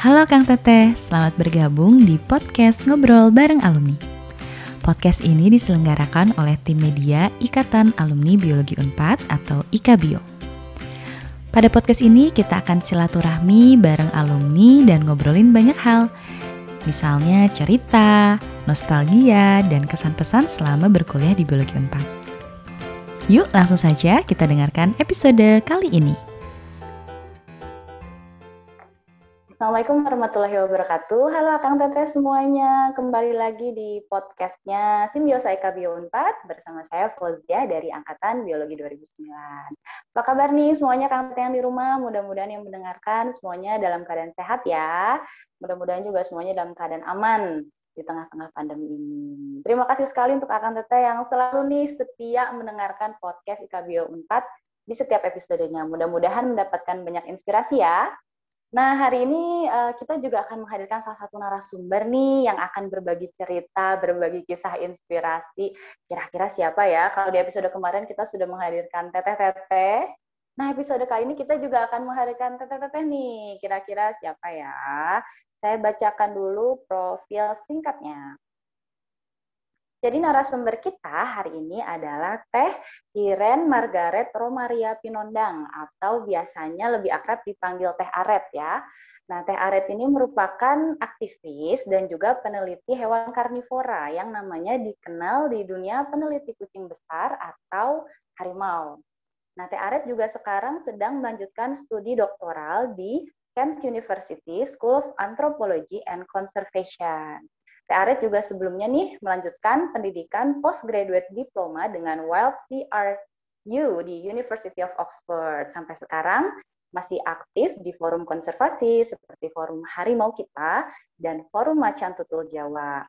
Halo Kang Teteh, selamat bergabung di podcast Ngobrol Bareng Alumni. Podcast ini diselenggarakan oleh tim media Ikatan Alumni Biologi Unpad atau IKABIO. Pada podcast ini kita akan silaturahmi bareng alumni dan ngobrolin banyak hal. Misalnya cerita, nostalgia, dan kesan pesan selama berkuliah di Biologi Unpad. Yuk langsung saja kita dengarkan episode kali ini. Assalamualaikum warahmatullahi wabarakatuh. Halo Kang Teteh semuanya. Kembali lagi di podcastnya Simbiosa IK Bio 4 bersama saya Fozia dari Angkatan Biologi 2009. Apa kabar nih semuanya Kang Teteh yang di rumah? Mudah-mudahan yang mendengarkan semuanya dalam keadaan sehat ya. Mudah-mudahan juga semuanya dalam keadaan aman di tengah-tengah pandemi ini. Terima kasih sekali untuk Kang Teteh yang selalu nih setia mendengarkan podcast IK Bio 4 di setiap episodenya. Mudah-mudahan mendapatkan banyak inspirasi ya Nah, hari ini uh, kita juga akan menghadirkan salah satu narasumber nih yang akan berbagi cerita, berbagi kisah inspirasi. Kira-kira siapa ya? Kalau di episode kemarin kita sudah menghadirkan Teteh-Teteh. Nah, episode kali ini kita juga akan menghadirkan Teteh-Teteh nih. Kira-kira siapa ya? Saya bacakan dulu profil singkatnya. Jadi narasumber kita hari ini adalah Teh Iren Margaret Romaria Pinondang atau biasanya lebih akrab dipanggil Teh Aret ya. Nah, Teh Aret ini merupakan aktivis dan juga peneliti hewan karnivora yang namanya dikenal di dunia peneliti kucing besar atau harimau. Nah, Teh Aret juga sekarang sedang melanjutkan studi doktoral di Kent University School of Anthropology and Conservation. Aret juga sebelumnya nih melanjutkan pendidikan postgraduate diploma dengan Wild CRU di University of Oxford. Sampai sekarang masih aktif di forum konservasi seperti Forum Harimau Kita dan Forum Macan Tutul Jawa.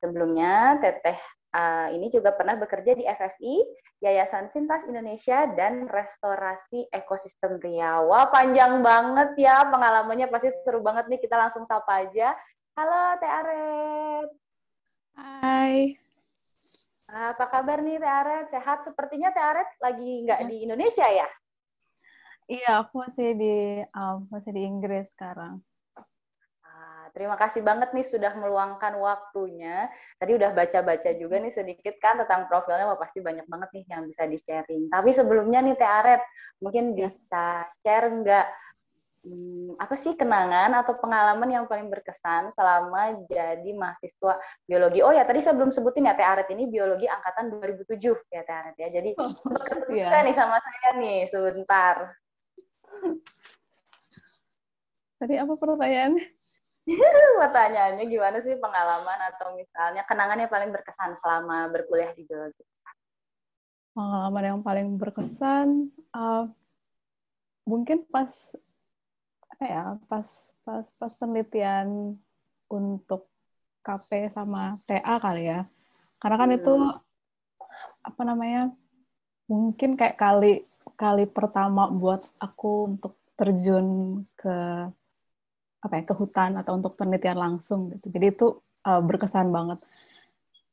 Sebelumnya, Teteh uh, ini juga pernah bekerja di FFI, Yayasan Sintas Indonesia, dan Restorasi Ekosistem Riau. Wah, panjang banget ya pengalamannya, pasti seru banget nih. Kita langsung sapa aja Halo Teh Aret. Hai. Apa kabar nih Teh Aret? Sehat? Sepertinya Teh Aret lagi nggak di Indonesia ya? Iya, aku masih di um, masih di Inggris sekarang. Ah, terima kasih banget nih sudah meluangkan waktunya. Tadi udah baca-baca juga nih sedikit kan tentang profilnya, wah pasti banyak banget nih yang bisa di-sharing. Tapi sebelumnya nih Teh Aret, mungkin ya. bisa share nggak hmm, apa sih kenangan atau pengalaman yang paling berkesan selama jadi mahasiswa biologi? Oh ya, tadi saya belum sebutin ya, Teh Aret ini biologi angkatan 2007 ya Teh Aret ya. Jadi oh, yeah. nih sama saya nih sebentar. Tadi apa pertanyaannya? Pertanyaannya gimana sih pengalaman atau misalnya kenangan yang paling berkesan selama berkuliah di biologi? Pengalaman yang paling berkesan, uh, mungkin pas apa ya pas pas pas penelitian untuk KP sama TA kali ya. Karena kan hmm. itu apa namanya mungkin kayak kali kali pertama buat aku untuk terjun ke apa ya ke hutan atau untuk penelitian langsung gitu. Jadi itu uh, berkesan banget.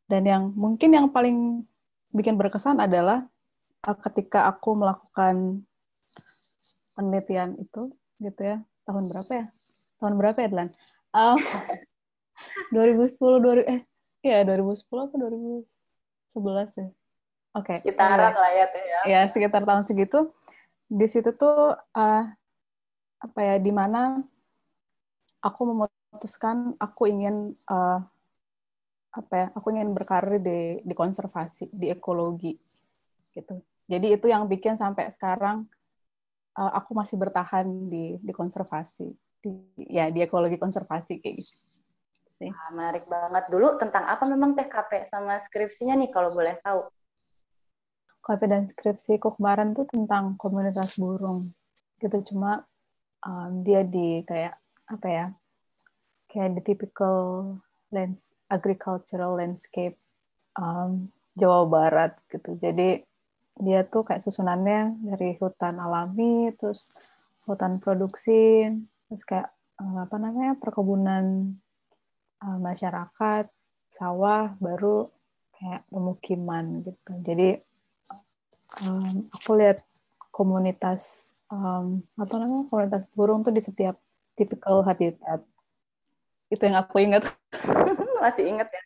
Dan yang mungkin yang paling bikin berkesan adalah uh, ketika aku melakukan penelitian itu gitu ya tahun berapa ya? Tahun berapa ya, Dlan? Um, 2010, 2000, eh, iya 2010 apa 2011 ya? Oke. Okay. Sekitaran lah ya, Teh ya. Ya, sekitar tahun segitu. Di situ tuh, uh, apa ya, di mana aku memutuskan aku ingin, uh, apa ya, aku ingin berkarir di, di konservasi, di ekologi, gitu. Jadi itu yang bikin sampai sekarang uh, aku masih bertahan di di konservasi di ya di ekologi konservasi kayak gitu sih. Ah, menarik banget dulu tentang apa memang TKP sama skripsinya nih kalau boleh tahu. KP dan skripsiku kemarin tuh tentang komunitas burung gitu cuma um, dia di kayak apa ya kayak di typical lands agricultural landscape um, Jawa Barat gitu jadi dia tuh kayak susunannya dari hutan alami terus hutan produksi terus kayak eh, apa namanya perkebunan uh, masyarakat sawah baru kayak pemukiman gitu. Jadi um, aku lihat komunitas um, apa namanya komunitas burung tuh di setiap typical habitat. Itu yang aku ingat. Masih ingat ya?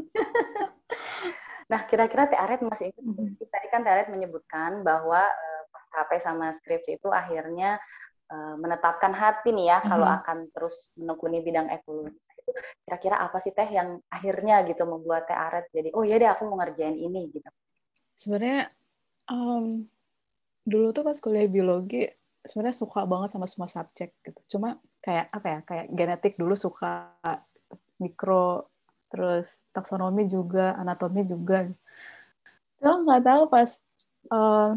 Nah kira-kira Teh Aret masih ingat mm-hmm. Kan Teh Aret menyebutkan bahwa uh, KP sama skripsi itu akhirnya uh, menetapkan hati nih ya mm-hmm. kalau akan terus menekuni bidang ekologi. Itu kira-kira apa sih Teh yang akhirnya gitu membuat Teh Aret jadi oh ya deh aku mau ngerjain ini gitu. Sebenarnya um, dulu tuh pas kuliah biologi sebenarnya suka banget sama semua subjek gitu. Cuma kayak apa ya kayak genetik dulu suka mikro terus taksonomi juga anatomi juga cuma nggak tahu pas uh,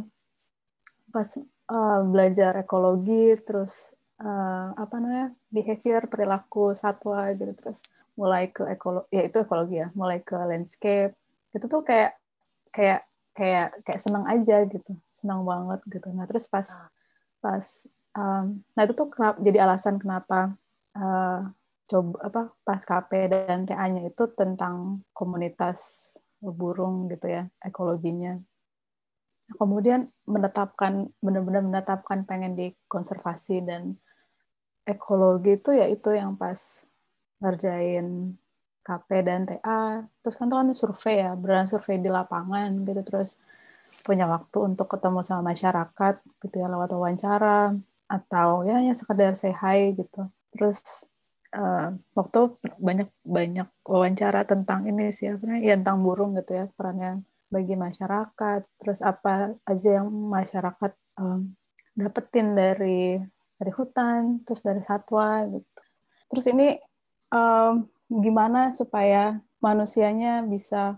pas uh, belajar ekologi terus uh, apa namanya behavior perilaku satwa gitu terus mulai ke ekologi ya itu ekologi ya mulai ke landscape itu tuh kayak kayak kayak kayak senang aja gitu senang banget gitu nah terus pas ah. pas um, nah itu tuh kenapa, jadi alasan kenapa uh, coba apa pas KP dan TA-nya itu tentang komunitas burung gitu ya ekologinya. Kemudian menetapkan benar-benar menetapkan pengen di konservasi dan ekologi itu ya itu yang pas ngerjain KP dan TA terus kan tuh kan survei ya beran survei di lapangan gitu. Terus punya waktu untuk ketemu sama masyarakat gitu ya lewat wawancara atau ya ya sekedar say gitu. Terus uh, waktu banyak banyak wawancara tentang ini sih apa ya tentang burung gitu ya perannya bagi masyarakat. Terus apa aja yang masyarakat um, dapetin dari dari hutan terus dari satwa gitu. Terus ini um, gimana supaya manusianya bisa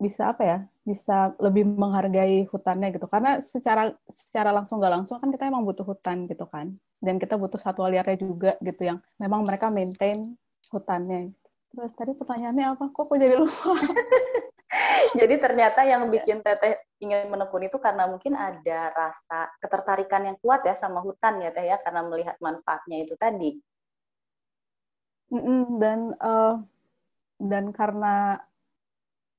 bisa apa ya bisa lebih menghargai hutannya gitu. Karena secara secara langsung nggak langsung kan kita emang butuh hutan gitu kan dan kita butuh satwa liarnya juga gitu yang memang mereka maintain hutannya. Terus tadi pertanyaannya apa? Kok aku jadi lupa? Jadi ternyata yang bikin teteh ingin menekuni itu karena mungkin ada rasa ketertarikan yang kuat ya sama hutan ya teh ya karena melihat manfaatnya itu tadi. Dan uh, dan karena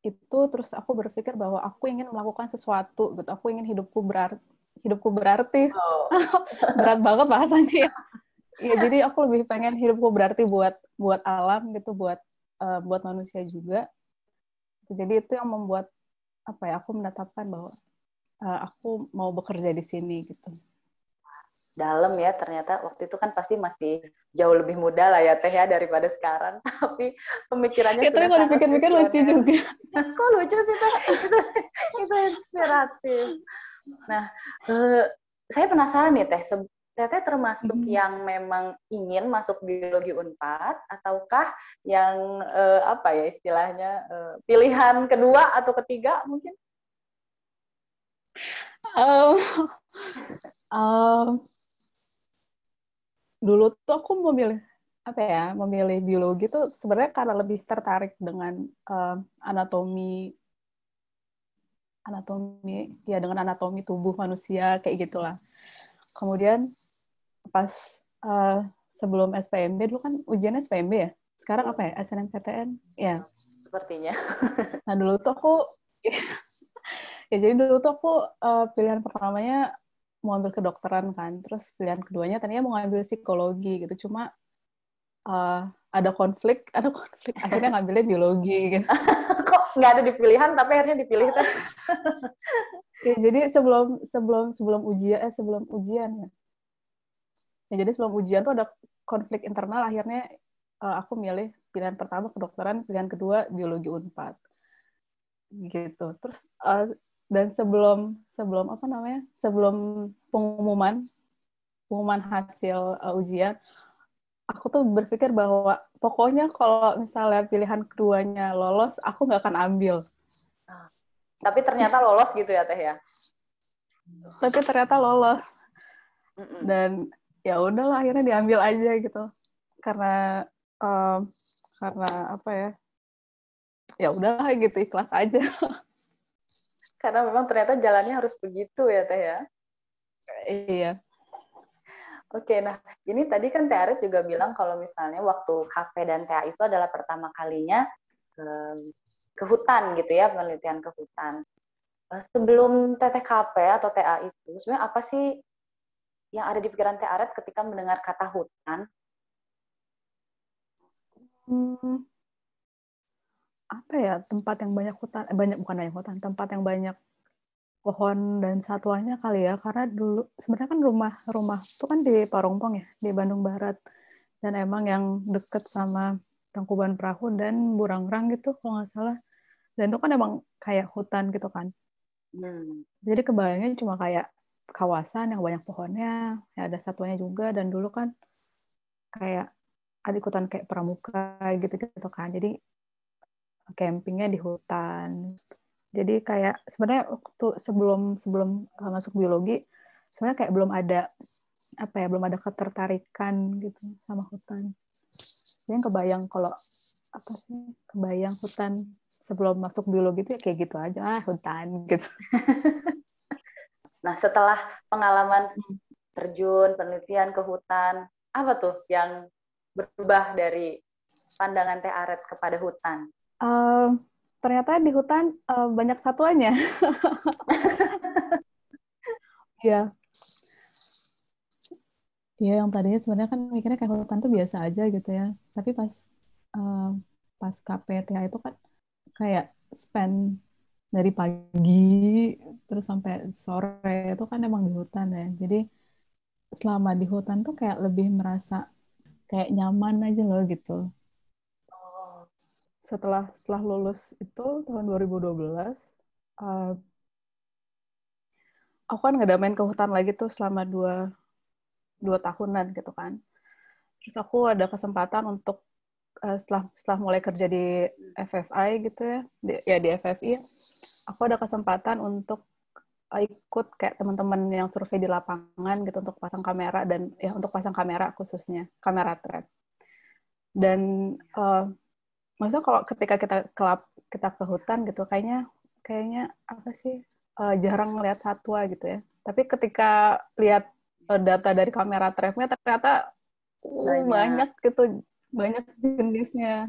itu terus aku berpikir bahwa aku ingin melakukan sesuatu gitu. Aku ingin hidupku berarti hidupku berarti. Oh. berat banget bahasanya ya. ya jadi aku lebih pengen hidupku berarti buat buat alam gitu buat uh, buat manusia juga. Jadi itu yang membuat apa ya aku menetapkan bahwa uh, aku mau bekerja di sini gitu. Dalam ya ternyata waktu itu kan pasti masih jauh lebih muda lah ya teh ya daripada sekarang. Tapi pemikirannya itu kalau dipikir-pikir lucu juga. Kok lucu sih teh? Itu itu inspiratif nah eh, saya penasaran nih teh Teteh termasuk hmm. yang memang ingin masuk biologi Unpad ataukah yang eh, apa ya istilahnya eh, pilihan kedua atau ketiga mungkin? Um, um, dulu tuh aku memilih apa ya memilih biologi tuh sebenarnya karena lebih tertarik dengan uh, anatomi anatomi ya dengan anatomi tubuh manusia kayak gitulah. Kemudian pas uh, sebelum SPMB dulu kan ujiannya SPMB ya? Sekarang apa ya? SNMPTN ya. Sepertinya. Nah dulu tuh aku ya jadi dulu tuh aku uh, pilihan pertamanya mau ambil kedokteran kan. Terus pilihan keduanya tadinya mau ngambil psikologi gitu. Cuma uh, ada konflik ada konflik. Akhirnya ngambilnya biologi gitu. Kok nggak ada di pilihan tapi akhirnya dipilih ya, jadi sebelum sebelum sebelum ujian eh sebelum ujian ya. ya jadi sebelum ujian tuh ada konflik internal. Akhirnya uh, aku milih pilihan pertama kedokteran. Pilihan kedua biologi unpad. Gitu. Terus uh, dan sebelum sebelum apa namanya? Sebelum pengumuman pengumuman hasil uh, ujian aku tuh berpikir bahwa pokoknya kalau misalnya pilihan keduanya lolos aku nggak akan ambil tapi ternyata lolos gitu ya teh ya? Tapi ternyata lolos. Dan ya udahlah akhirnya diambil aja gitu. Karena um, karena apa ya? Ya udahlah gitu ikhlas aja. Karena memang ternyata jalannya harus begitu ya Teh ya. Iya. Oke, nah ini tadi kan Teh Arit juga bilang kalau misalnya waktu kafe dan TA itu adalah pertama kalinya ke hutan gitu ya, penelitian ke hutan. Eh, sebelum TTKP atau TA itu, sebenarnya apa sih yang ada di pikiran Teh Arit ketika mendengar kata hutan? Hmm, apa ya tempat yang banyak hutan eh, banyak bukan banyak hutan tempat yang banyak pohon dan satuannya kali ya karena dulu sebenarnya kan rumah rumah itu kan di Parongpong ya di Bandung Barat dan emang yang deket sama Tangkuban Perahu dan Burangrang gitu kalau nggak salah dan itu kan emang kayak hutan gitu kan hmm. jadi kebayangnya cuma kayak kawasan yang banyak pohonnya ya ada satuannya juga dan dulu kan kayak ada ikutan kayak pramuka gitu gitu kan jadi campingnya di hutan jadi kayak sebenarnya waktu sebelum sebelum uh, masuk biologi sebenarnya kayak belum ada apa ya belum ada ketertarikan gitu sama hutan. Jadi kebayang kalau apa sih kebayang hutan sebelum masuk biologi itu ya kayak gitu aja ah hutan gitu. nah setelah pengalaman terjun penelitian ke hutan apa tuh yang berubah dari pandangan Teh Aret kepada hutan? Uh, ternyata di hutan uh, banyak satuannya. Iya. Iya, yang tadinya sebenarnya kan mikirnya kayak hutan tuh biasa aja gitu ya. Tapi pas uh, pas KPTA itu kan kayak spend dari pagi terus sampai sore itu kan emang di hutan ya. Jadi selama di hutan tuh kayak lebih merasa kayak nyaman aja loh gitu setelah setelah lulus itu tahun 2012 uh, aku kan nggak main ke hutan lagi tuh selama dua dua tahunan gitu kan terus aku ada kesempatan untuk uh, setelah setelah mulai kerja di FFI gitu ya di, ya di FFI aku ada kesempatan untuk ikut kayak teman-teman yang survei di lapangan gitu untuk pasang kamera dan ya untuk pasang kamera khususnya kamera trap dan uh, maksudnya kalau ketika kita kelap kita ke hutan gitu kayaknya kayaknya apa sih uh, jarang melihat satwa gitu ya. Tapi ketika lihat uh, data dari kamera trapnya ternyata uh, banyak. banyak gitu banyak jenisnya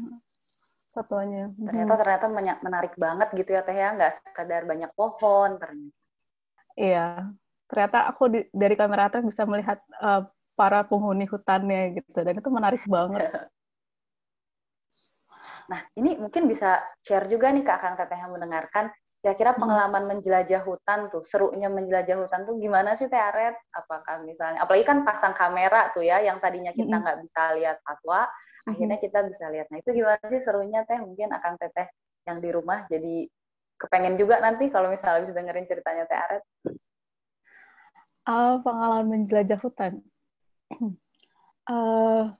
satuannya ternyata ternyata menarik banget gitu ya teh ya nggak sekadar banyak pohon ternyata iya ternyata aku di, dari kamera trap bisa melihat uh, para penghuni hutannya gitu dan itu menarik banget Nah, ini mungkin bisa share juga nih ke akan teteh yang mendengarkan, kira-kira hmm. pengalaman menjelajah hutan tuh, serunya menjelajah hutan tuh gimana sih Teh Aret? Apakah misalnya, apalagi kan pasang kamera tuh ya, yang tadinya kita hmm. nggak bisa lihat satwa, hmm. Akhirnya kita bisa lihat. Nah, itu gimana sih serunya Teh? Mungkin akan Teteh yang di rumah jadi kepengen juga nanti kalau misalnya bisa dengerin ceritanya Teh Aret. Uh, pengalaman menjelajah hutan. uh,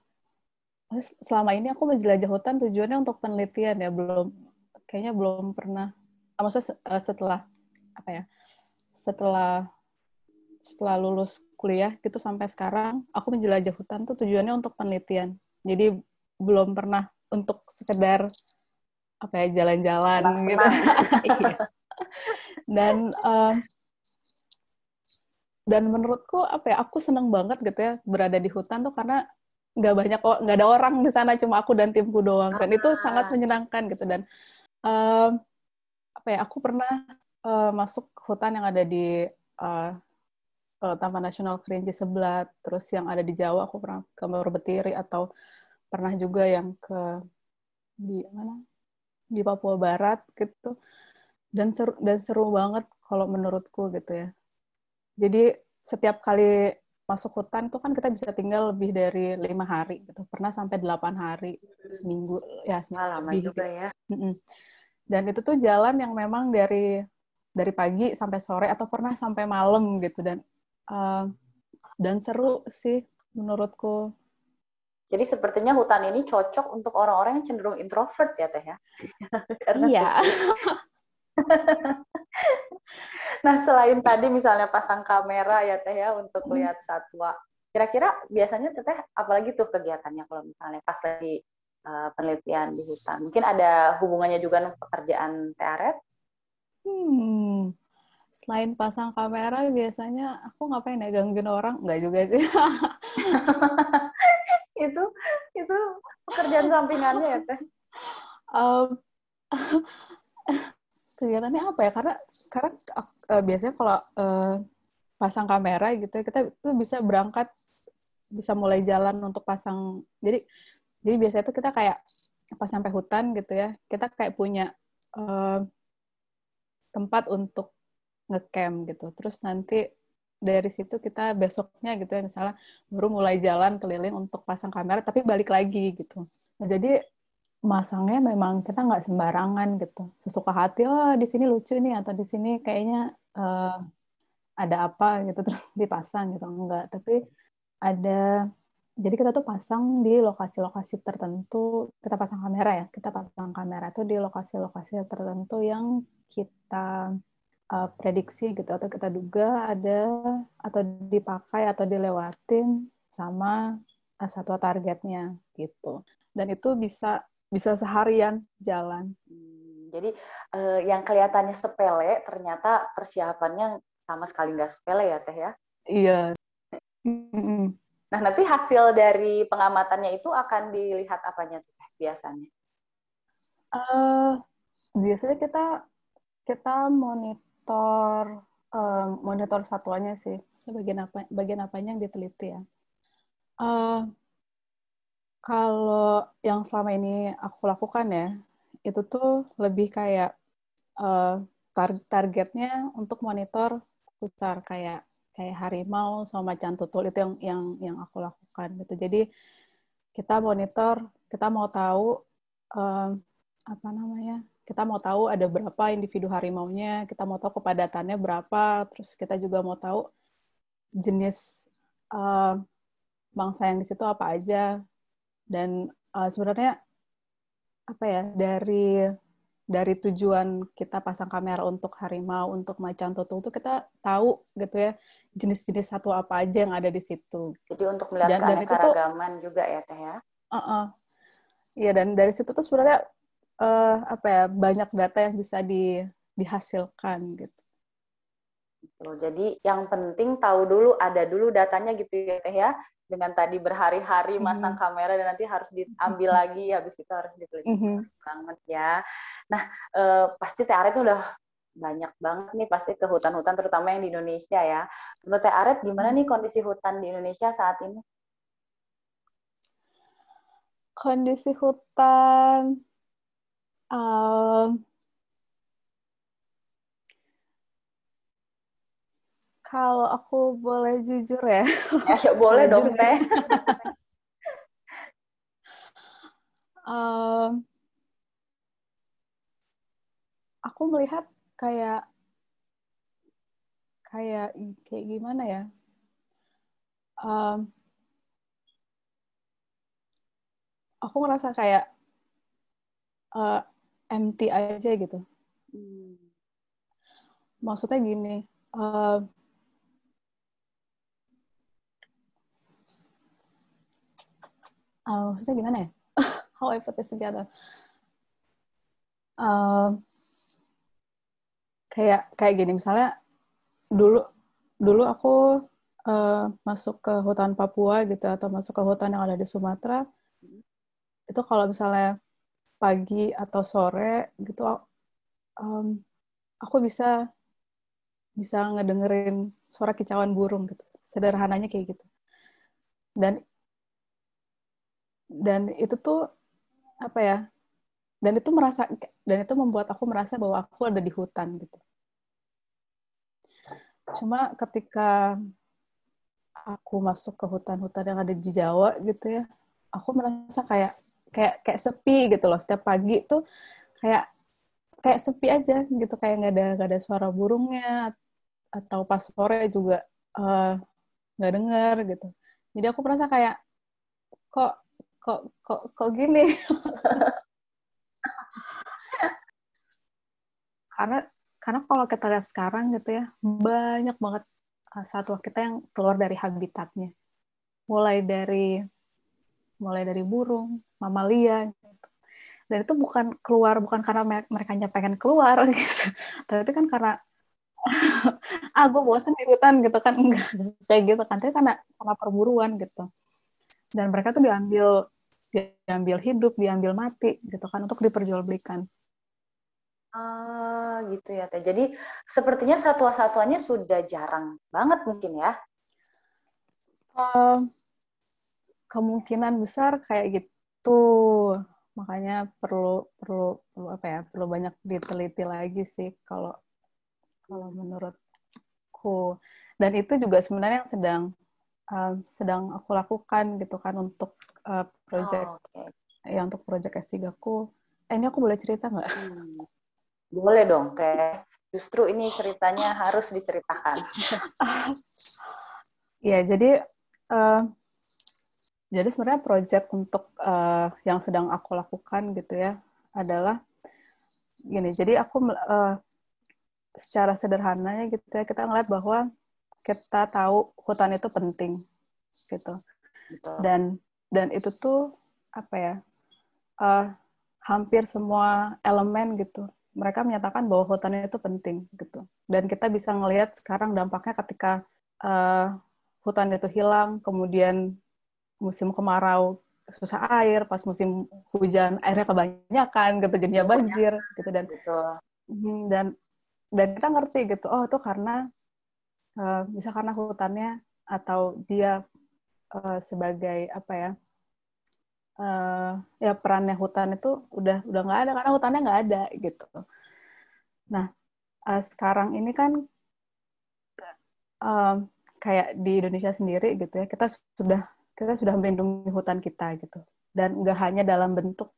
selama ini aku menjelajah hutan tujuannya untuk penelitian ya belum kayaknya belum pernah ah, maksudnya eh, setelah apa ya setelah setelah lulus kuliah gitu sampai sekarang aku menjelajah hutan tuh tujuannya untuk penelitian jadi belum pernah untuk sekedar apa ya jalan-jalan gitu iya. dan uh, dan menurutku apa ya aku seneng banget gitu ya berada di hutan tuh karena nggak banyak kok nggak ada orang di sana cuma aku dan timku doang dan itu sangat ah. menyenangkan gitu dan uh, apa ya aku pernah uh, masuk hutan yang ada di uh, uh, Taman Nasional Kerinci Sebelat terus yang ada di Jawa aku pernah ke Betiri atau pernah juga yang ke di mana? Di Papua Barat gitu. Dan seru dan seru banget kalau menurutku gitu ya. Jadi setiap kali masuk hutan tuh kan kita bisa tinggal lebih dari lima hari gitu. Pernah sampai delapan hari seminggu ya seminggu lama lebih, juga gitu. ya. Dan itu tuh jalan yang memang dari dari pagi sampai sore atau pernah sampai malam gitu. Dan uh, dan seru sih menurutku jadi sepertinya hutan ini cocok untuk orang-orang yang cenderung introvert ya teh ya. Iya. Nah selain tadi misalnya pasang kamera ya teh ya untuk hmm. lihat satwa kira-kira biasanya teteh apalagi tuh kegiatannya kalau misalnya pas lagi uh, penelitian di hutan? Mungkin ada hubungannya juga dengan pekerjaan Tearet hmm. Selain pasang kamera biasanya aku ngapain ya? Gangguin orang? Nggak juga sih itu itu pekerjaan sampingannya ya teh? Um, kegiatannya apa ya? Karena karena uh, biasanya kalau uh, pasang kamera gitu ya, kita tuh bisa berangkat bisa mulai jalan untuk pasang. Jadi jadi biasanya tuh kita kayak pas sampai hutan gitu ya kita kayak punya uh, tempat untuk ngecamp gitu. Terus nanti dari situ kita besoknya gitu ya misalnya baru mulai jalan keliling untuk pasang kamera tapi balik lagi gitu. Nah, jadi masangnya memang kita nggak sembarangan gitu. Sesuka hati oh di sini lucu nih atau di sini kayaknya uh, ada apa gitu terus dipasang gitu. Enggak tapi ada jadi kita tuh pasang di lokasi-lokasi tertentu kita pasang kamera ya kita pasang kamera tuh di lokasi-lokasi tertentu yang kita uh, prediksi gitu atau kita duga ada atau dipakai atau dilewatin sama uh, satwa targetnya gitu. Dan itu bisa bisa seharian jalan. Hmm, jadi uh, yang kelihatannya sepele ternyata persiapannya sama sekali nggak sepele ya teh ya? Iya. Nah nanti hasil dari pengamatannya itu akan dilihat apanya teh biasanya? Uh, biasanya kita kita monitor monitor um, monitor satuannya sih. Bagian apa bagian apanya yang diteliti ya. Uh, kalau yang selama ini aku lakukan ya itu tuh lebih kayak uh, tar targetnya untuk monitor putar kayak kayak harimau sama macan tutul itu yang yang yang aku lakukan gitu. Jadi kita monitor kita mau tahu uh, apa namanya kita mau tahu ada berapa individu harimaunya, kita mau tahu kepadatannya berapa, terus kita juga mau tahu jenis uh, bangsa yang di situ apa aja. Dan uh, sebenarnya apa ya dari dari tujuan kita pasang kamera untuk harimau, untuk macan tutul itu kita tahu gitu ya jenis-jenis satwa apa aja yang ada di situ. Jadi untuk melihat keanekaragaman juga ya teh ya. Uh -uh. Iya dan dari situ tuh sebenarnya uh, apa ya banyak data yang bisa di, dihasilkan gitu. Jadi yang penting tahu dulu ada dulu datanya gitu ya teh ya. Dengan tadi berhari-hari mhm. masang mm -hmm. kamera dan nanti harus diambil mhm. lagi habis itu harus diteliti mm -hmm. banget ya. Nah uh, pasti teh Aret udah banyak banget nih pasti ke hutan-hutan terutama yang di Indonesia ya. Menurut Teh Aret gimana mhm. nih kondisi hutan di Indonesia saat ini? Kondisi hutan Kalau aku boleh jujur ya. Ya, boleh dong, Teh. um, aku melihat kayak kayak kayak gimana ya? Um, aku ngerasa kayak uh, empty aja gitu. Hmm. Maksudnya gini, uh, uh, maksudnya gimana ya? How I put this together? Uh, kayak kayak gini misalnya dulu dulu aku uh, masuk ke hutan Papua gitu atau masuk ke hutan yang ada di Sumatera hmm. itu kalau misalnya pagi atau sore gitu um, aku bisa bisa ngedengerin suara kicauan burung gitu. Sederhananya kayak gitu. Dan dan itu tuh apa ya dan itu merasa dan itu membuat aku merasa bahwa aku ada di hutan gitu. Cuma ketika aku masuk ke hutan-hutan yang ada di Jawa gitu ya aku merasa kayak kayak kayak sepi gitu loh. Setiap pagi tuh kayak kayak sepi aja gitu. Kayak nggak ada nggak ada suara burungnya atau pas sore juga eh, nggak uh, denger gitu. Jadi aku merasa kayak kok kok kok kok gini? Karena karena kalau kita lihat sekarang gitu ya banyak banget uh, satwa kita yang keluar dari habitatnya. Mulai dari mulai dari burung mamalia gitu. dan itu bukan keluar bukan karena mereka pengen keluar gitu tapi kan karena ah gue bosan di hutan gitu kan enggak kayak gitu kan tapi karena karena perburuan gitu dan mereka tuh diambil diambil hidup diambil mati gitu kan untuk diperjualbelikan Ah, gitu ya Teh. Jadi sepertinya satwa-satwanya sudah jarang banget mungkin ya? Uh, kemungkinan besar kayak gitu. Makanya perlu perlu perlu apa ya perlu banyak diteliti lagi sih kalau kalau menurutku dan itu juga sebenarnya yang sedang uh, sedang aku lakukan gitu kan untuk uh, project oh, okay. ya untuk project S3 ku eh, ini aku boleh cerita nggak? Hmm. Boleh dong kayak justru ini ceritanya harus diceritakan. ya jadi uh, jadi sebenarnya project untuk uh, yang sedang aku lakukan gitu ya adalah gini. Jadi aku uh, secara sederhananya gitu ya kita ngeliat bahwa kita tahu hutan itu penting gitu. Betul. Dan dan itu tuh apa ya? Uh, hampir semua elemen gitu. Mereka menyatakan bahwa hutan itu penting gitu. Dan kita bisa ngelihat sekarang dampaknya ketika uh, hutan itu hilang, kemudian musim kemarau susah air, pas musim hujan airnya kebanyakan, gitu jadinya banjir, gitu dan hmm, dan dan kita ngerti gitu, oh itu karena uh, bisa karena hutannya atau dia uh, sebagai apa ya uh, ya perannya hutan itu udah udah nggak ada karena hutannya nggak ada gitu. Nah uh, sekarang ini kan uh, kayak di Indonesia sendiri gitu ya kita sudah kita sudah melindungi hutan kita gitu. Dan nggak hanya dalam bentuk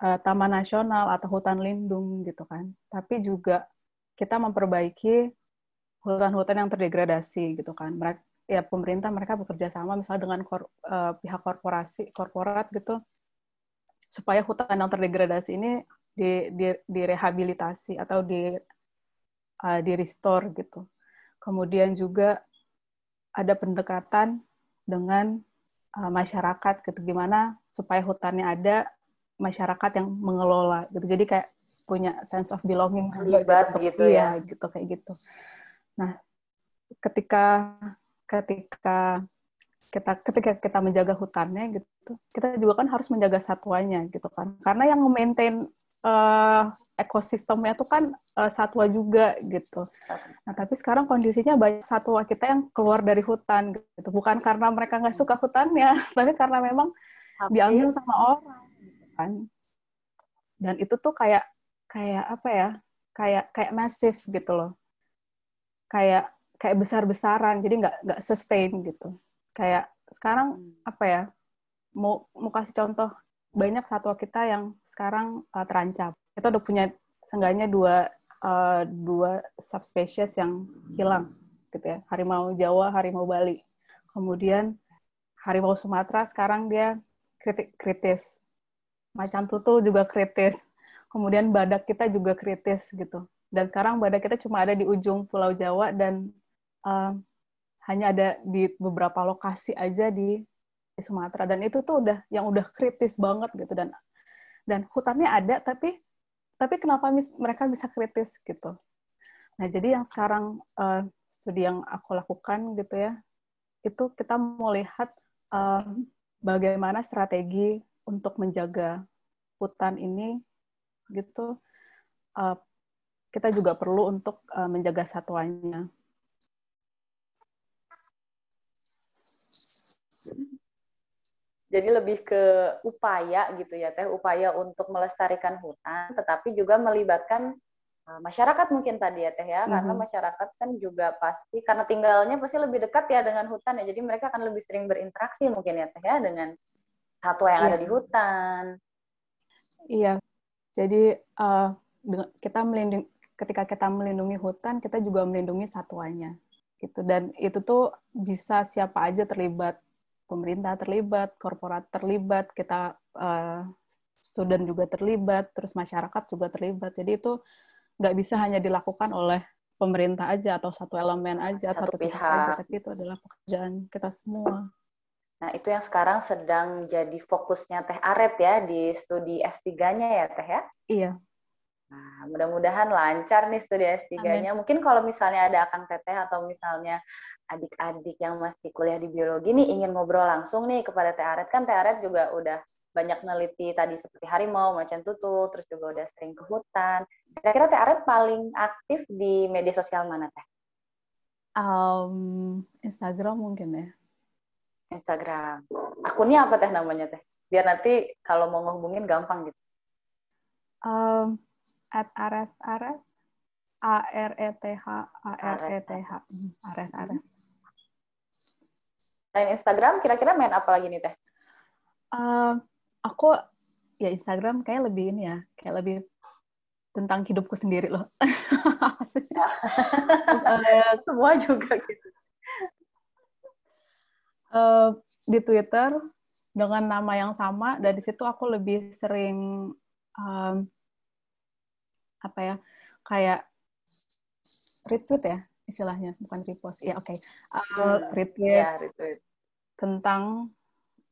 uh, taman nasional atau hutan lindung gitu kan. Tapi juga kita memperbaiki hutan-hutan yang terdegradasi gitu kan. Mereka ya pemerintah mereka bekerja sama misalnya dengan kor, uh, pihak korporasi korporat gitu. Supaya hutan yang terdegradasi ini di, di, direhabilitasi atau di uh, di restore gitu. Kemudian juga ada pendekatan dengan uh, masyarakat gitu. Gimana supaya hutannya ada masyarakat yang mengelola gitu. Jadi kayak punya sense of belonging terlibat gitu, gitu ya. gitu kayak gitu. Nah ketika ketika kita ketika kita menjaga hutannya gitu kita juga kan harus menjaga satwanya gitu kan. Karena yang maintain uh, ekosistemnya itu kan uh, satwa juga gitu. Nah tapi sekarang kondisinya banyak satwa kita yang keluar dari hutan gitu, bukan karena mereka nggak suka hutannya, tapi karena memang tapi... diambil sama orang gitu kan. Dan itu tuh kayak kayak apa ya? Kayak kayak masif gitu loh. Kayak kayak besar-besaran, jadi nggak nggak sustain gitu. Kayak sekarang hmm. apa ya? Mau mau kasih contoh banyak satwa kita yang sekarang uh, terancam. Kita udah punya seenggaknya dua uh, dua subspesies yang hilang gitu ya. Harimau Jawa, harimau Bali. Kemudian harimau Sumatera sekarang dia kritis. Macan tutul juga kritis. Kemudian badak kita juga kritis gitu. Dan sekarang badak kita cuma ada di ujung Pulau Jawa dan uh, hanya ada di beberapa lokasi aja di di Sumatera dan itu tuh udah yang udah kritis banget gitu dan dan hutannya ada tapi tapi kenapa mis, mereka bisa kritis gitu? Nah jadi yang sekarang uh, studi yang aku lakukan gitu ya itu kita mau lihat uh, bagaimana strategi untuk menjaga hutan ini gitu. Uh, kita juga perlu untuk uh, menjaga satwanya Jadi lebih ke upaya gitu ya teh, upaya untuk melestarikan hutan, tetapi juga melibatkan uh, masyarakat mungkin tadi ya teh ya, mm-hmm. karena masyarakat kan juga pasti karena tinggalnya pasti lebih dekat ya dengan hutan ya, jadi mereka akan lebih sering berinteraksi mungkin ya teh ya dengan satwa yang yeah. ada di hutan. Iya, jadi uh, kita melindungi ketika kita melindungi hutan, kita juga melindungi satwanya gitu dan itu tuh bisa siapa aja terlibat pemerintah terlibat, korporat terlibat, kita uh, student juga terlibat, terus masyarakat juga terlibat. Jadi itu nggak bisa hanya dilakukan oleh pemerintah aja atau satu elemen aja, satu, satu pihak aja, tapi itu adalah pekerjaan kita semua. Nah, itu yang sekarang sedang jadi fokusnya Teh Aret ya di studi S3-nya ya, Teh ya? Iya. Nah, mudah-mudahan lancar nih studi S3-nya. Mungkin kalau misalnya ada Akang Teteh atau misalnya adik-adik yang masih kuliah di biologi nih ingin ngobrol langsung nih kepada Teh Aret kan Teh Aret juga udah banyak neliti tadi seperti harimau, macan tutul, terus juga udah sering ke hutan. Kira-kira Teh Aret paling aktif di media sosial mana Teh? Um, Instagram mungkin ya. Instagram. Akunnya apa Teh namanya Teh? biar nanti kalau mau ngehubungin gampang gitu. Um, at Ares Ares A R E T H A R E T H hmm, Ares Ares. Dan Instagram kira-kira main apa lagi nih teh? Uh, aku ya Instagram kayak lebih ini ya, kayak lebih tentang hidupku sendiri loh. Semua juga gitu. Uh, di Twitter dengan nama yang sama dan di situ aku lebih sering um, apa ya kayak retweet ya istilahnya bukan repost ya oke okay. uh, retweet, ya, retweet tentang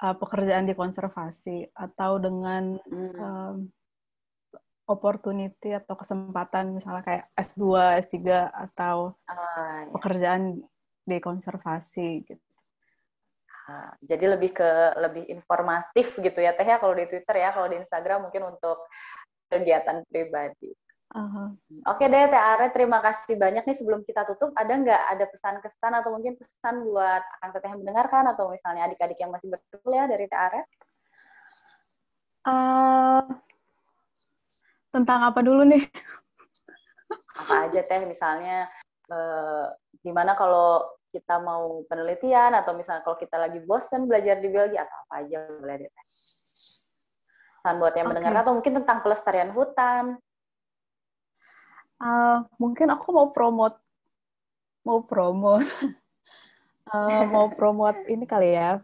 uh, pekerjaan di konservasi atau dengan hmm. um, opportunity atau kesempatan misalnya kayak S2, S3 atau ah, ya. pekerjaan di konservasi gitu. Ah, jadi lebih ke lebih informatif gitu ya Teh ya kalau di Twitter ya, kalau di Instagram mungkin untuk kegiatan pribadi. Uh-huh. Oke deh Teh Are, terima kasih banyak nih sebelum kita tutup. Ada nggak ada pesan kesan atau mungkin pesan buat akan teteh yang mendengarkan atau misalnya adik-adik yang masih berkuliah dari Teh Are? Uh, tentang apa dulu nih? Apa aja Teh, misalnya uh, gimana kalau kita mau penelitian atau misalnya kalau kita lagi bosen belajar di Belgia atau apa aja boleh deh. Pesan buat yang okay. mendengar atau mungkin tentang pelestarian hutan. Uh, mungkin aku mau promote mau promote uh, mau promote ini kali ya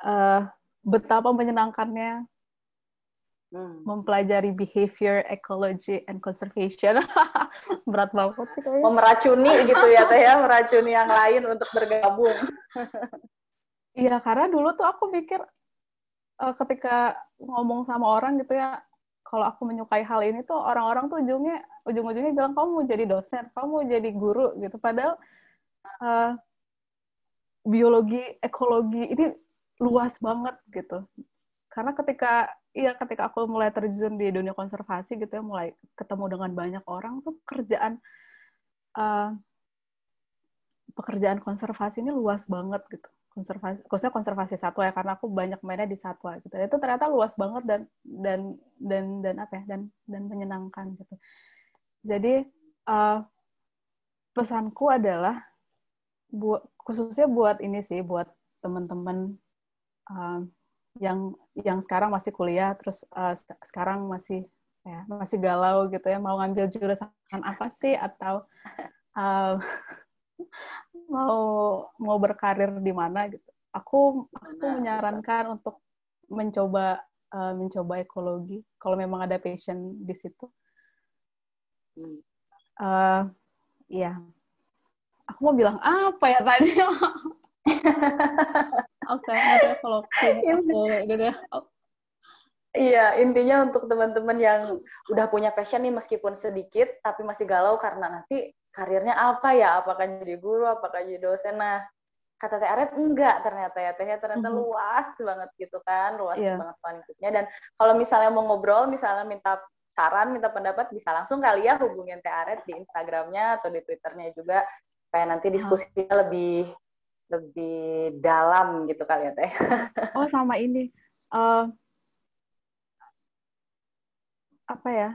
uh, betapa menyenangkannya hmm. mempelajari behavior, ecology, and conservation. Berat banget sih kayaknya. Meracuni gitu ya Teh ya, meracuni yang lain untuk bergabung. Iya, karena dulu tuh aku mikir uh, ketika ngomong sama orang gitu ya, kalau aku menyukai hal ini tuh orang-orang tuh ujungnya ujung-ujungnya bilang kamu mau jadi dosen, kamu mau jadi guru gitu. Padahal uh, biologi, ekologi ini luas banget gitu. Karena ketika iya ketika aku mulai terjun di dunia konservasi gitu ya mulai ketemu dengan banyak orang tuh kerjaan uh, pekerjaan konservasi ini luas banget gitu konservasi khususnya konservasi satwa ya karena aku banyak mainnya di satwa gitu itu ternyata luas banget dan dan dan dan apa ya dan dan menyenangkan gitu jadi uh, pesanku adalah buat khususnya buat ini sih buat teman-teman uh, yang yang sekarang masih kuliah terus uh, sekarang masih ya masih galau gitu ya mau ngambil jurusan apa sih? Atau uh, mau mau berkarir di mana gitu. Aku aku menyarankan untuk mencoba uh, mencoba ekologi kalau memang ada passion di situ uh, ya aku mau bilang apa ya tadi Oke, nanti kalau udah Iya, intinya untuk teman-teman yang udah punya passion nih meskipun sedikit, tapi masih galau karena nanti karirnya apa ya? Apakah jadi guru, apakah jadi dosen? Nah, kata Teh Aret enggak ternyata ya, Tehnya ternyata mm -hmm. luas banget gitu kan, luas yeah. banget lingkupnya. Dan kalau misalnya mau ngobrol, misalnya minta saran, minta pendapat, bisa langsung kali ya hubungin Teh Aret di Instagramnya atau di Twitternya juga, supaya nanti diskusinya lebih lebih dalam gitu kali ya teh. oh sama ini uh, apa ya?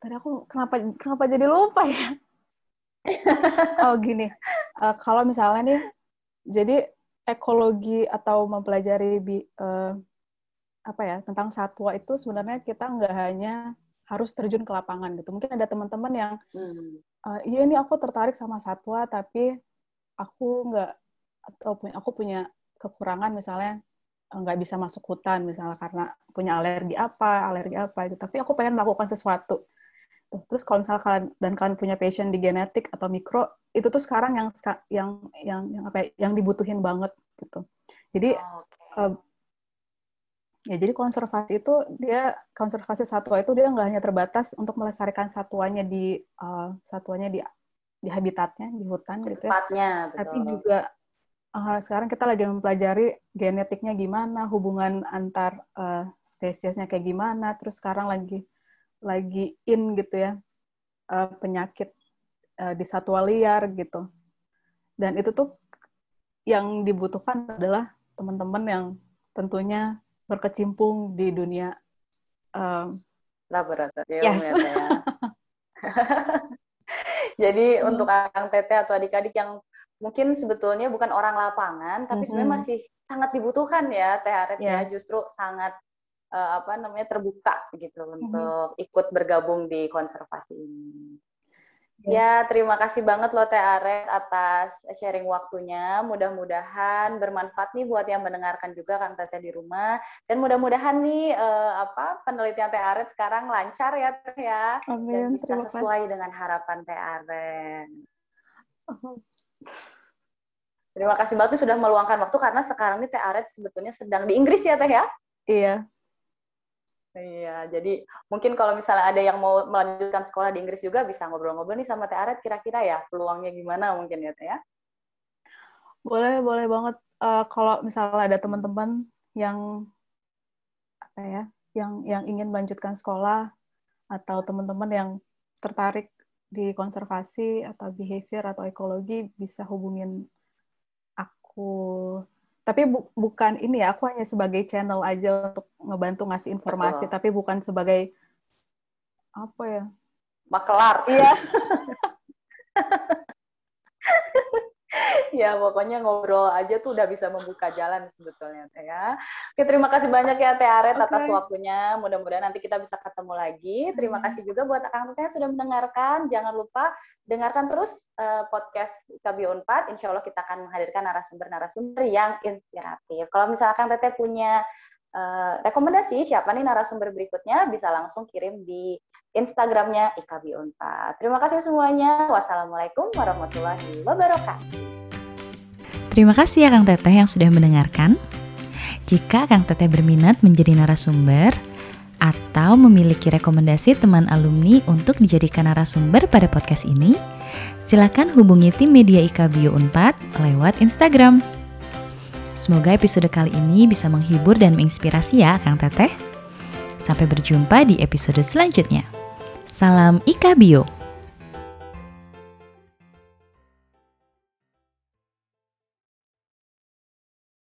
Tadi aku kenapa kenapa jadi lupa ya? oh gini, uh, kalau misalnya nih, jadi ekologi atau mempelajari bi, uh, apa ya tentang satwa itu sebenarnya kita nggak hanya harus terjun ke lapangan gitu. Mungkin ada teman-teman yang, hmm. uh, iya ini aku tertarik sama satwa tapi aku nggak atau aku punya kekurangan misalnya eh, nggak bisa masuk hutan misalnya karena punya alergi apa alergi apa itu tapi aku pengen melakukan sesuatu terus kalau misalnya kalian dan kalian punya passion di genetik atau mikro itu tuh sekarang yang yang yang yang apa ya, yang dibutuhin banget gitu jadi oh, okay. Ya jadi konservasi itu dia konservasi satwa itu dia nggak hanya terbatas untuk melestarikan satwanya di uh, satwanya di di habitatnya di hutan gitu ya tapi juga uh, sekarang kita lagi mempelajari genetiknya gimana, hubungan antar uh, spesiesnya kayak gimana, terus sekarang lagi lagi in gitu ya uh, penyakit uh, di satwa liar gitu. Dan itu tuh yang dibutuhkan adalah teman-teman yang tentunya berkecimpung di dunia um, laboratorium yes. ya, ya. Jadi hmm. untuk Akang Tete atau adik-adik yang mungkin sebetulnya bukan orang lapangan, tapi -hmm. sebenarnya masih sangat dibutuhkan ya Teh Aret yeah. ya, justru sangat uh, apa namanya terbuka gitu -hmm. untuk ikut bergabung di konservasi ini. Ya, terima kasih banget loh Teh Aret atas sharing waktunya. Mudah-mudahan bermanfaat nih buat yang mendengarkan juga Kang Teteh di rumah. Dan mudah-mudahan nih eh, apa penelitian Teh Aret sekarang lancar ya Teh ya. Amin. Dan bisa sesuai kasih. dengan harapan Teh Aret. Terima kasih banget sudah meluangkan waktu karena sekarang nih Teh Aret sebetulnya sedang di Inggris ya Teh ya. Iya, Iya, jadi mungkin kalau misalnya ada yang mau melanjutkan sekolah di Inggris juga bisa ngobrol-ngobrol nih sama Teh Aret kira-kira ya peluangnya gimana mungkin ya Teh ya? Boleh, boleh banget. Uh, kalau misalnya ada teman-teman yang apa ya, yang yang ingin melanjutkan sekolah atau teman-teman yang tertarik di konservasi atau behavior atau ekologi bisa hubungin aku tapi bu bukan ini ya aku hanya sebagai channel aja untuk ngebantu ngasih informasi Betul. tapi bukan sebagai apa ya? Makelar. Iya ya pokoknya ngobrol aja tuh udah bisa membuka jalan sebetulnya ya. Oke, terima kasih banyak ya Teh Aret okay. atas waktunya. Mudah-mudahan nanti kita bisa ketemu lagi. Terima kasih juga buat Kang Teh sudah mendengarkan. Jangan lupa dengarkan terus uh, podcast KBO 4. Insya Allah kita akan menghadirkan narasumber-narasumber yang inspiratif. Kalau misalkan Teteh punya uh, rekomendasi siapa nih narasumber berikutnya, bisa langsung kirim di Instagramnya IKB Unpad. Terima kasih semuanya. Wassalamualaikum warahmatullahi wabarakatuh. Terima kasih ya Kang Teteh yang sudah mendengarkan. Jika Kang Teteh berminat menjadi narasumber atau memiliki rekomendasi teman alumni untuk dijadikan narasumber pada podcast ini, silakan hubungi tim media IKBio Unpad lewat Instagram. Semoga episode kali ini bisa menghibur dan menginspirasi ya Kang Teteh. Sampai berjumpa di episode selanjutnya. Salam IKBio.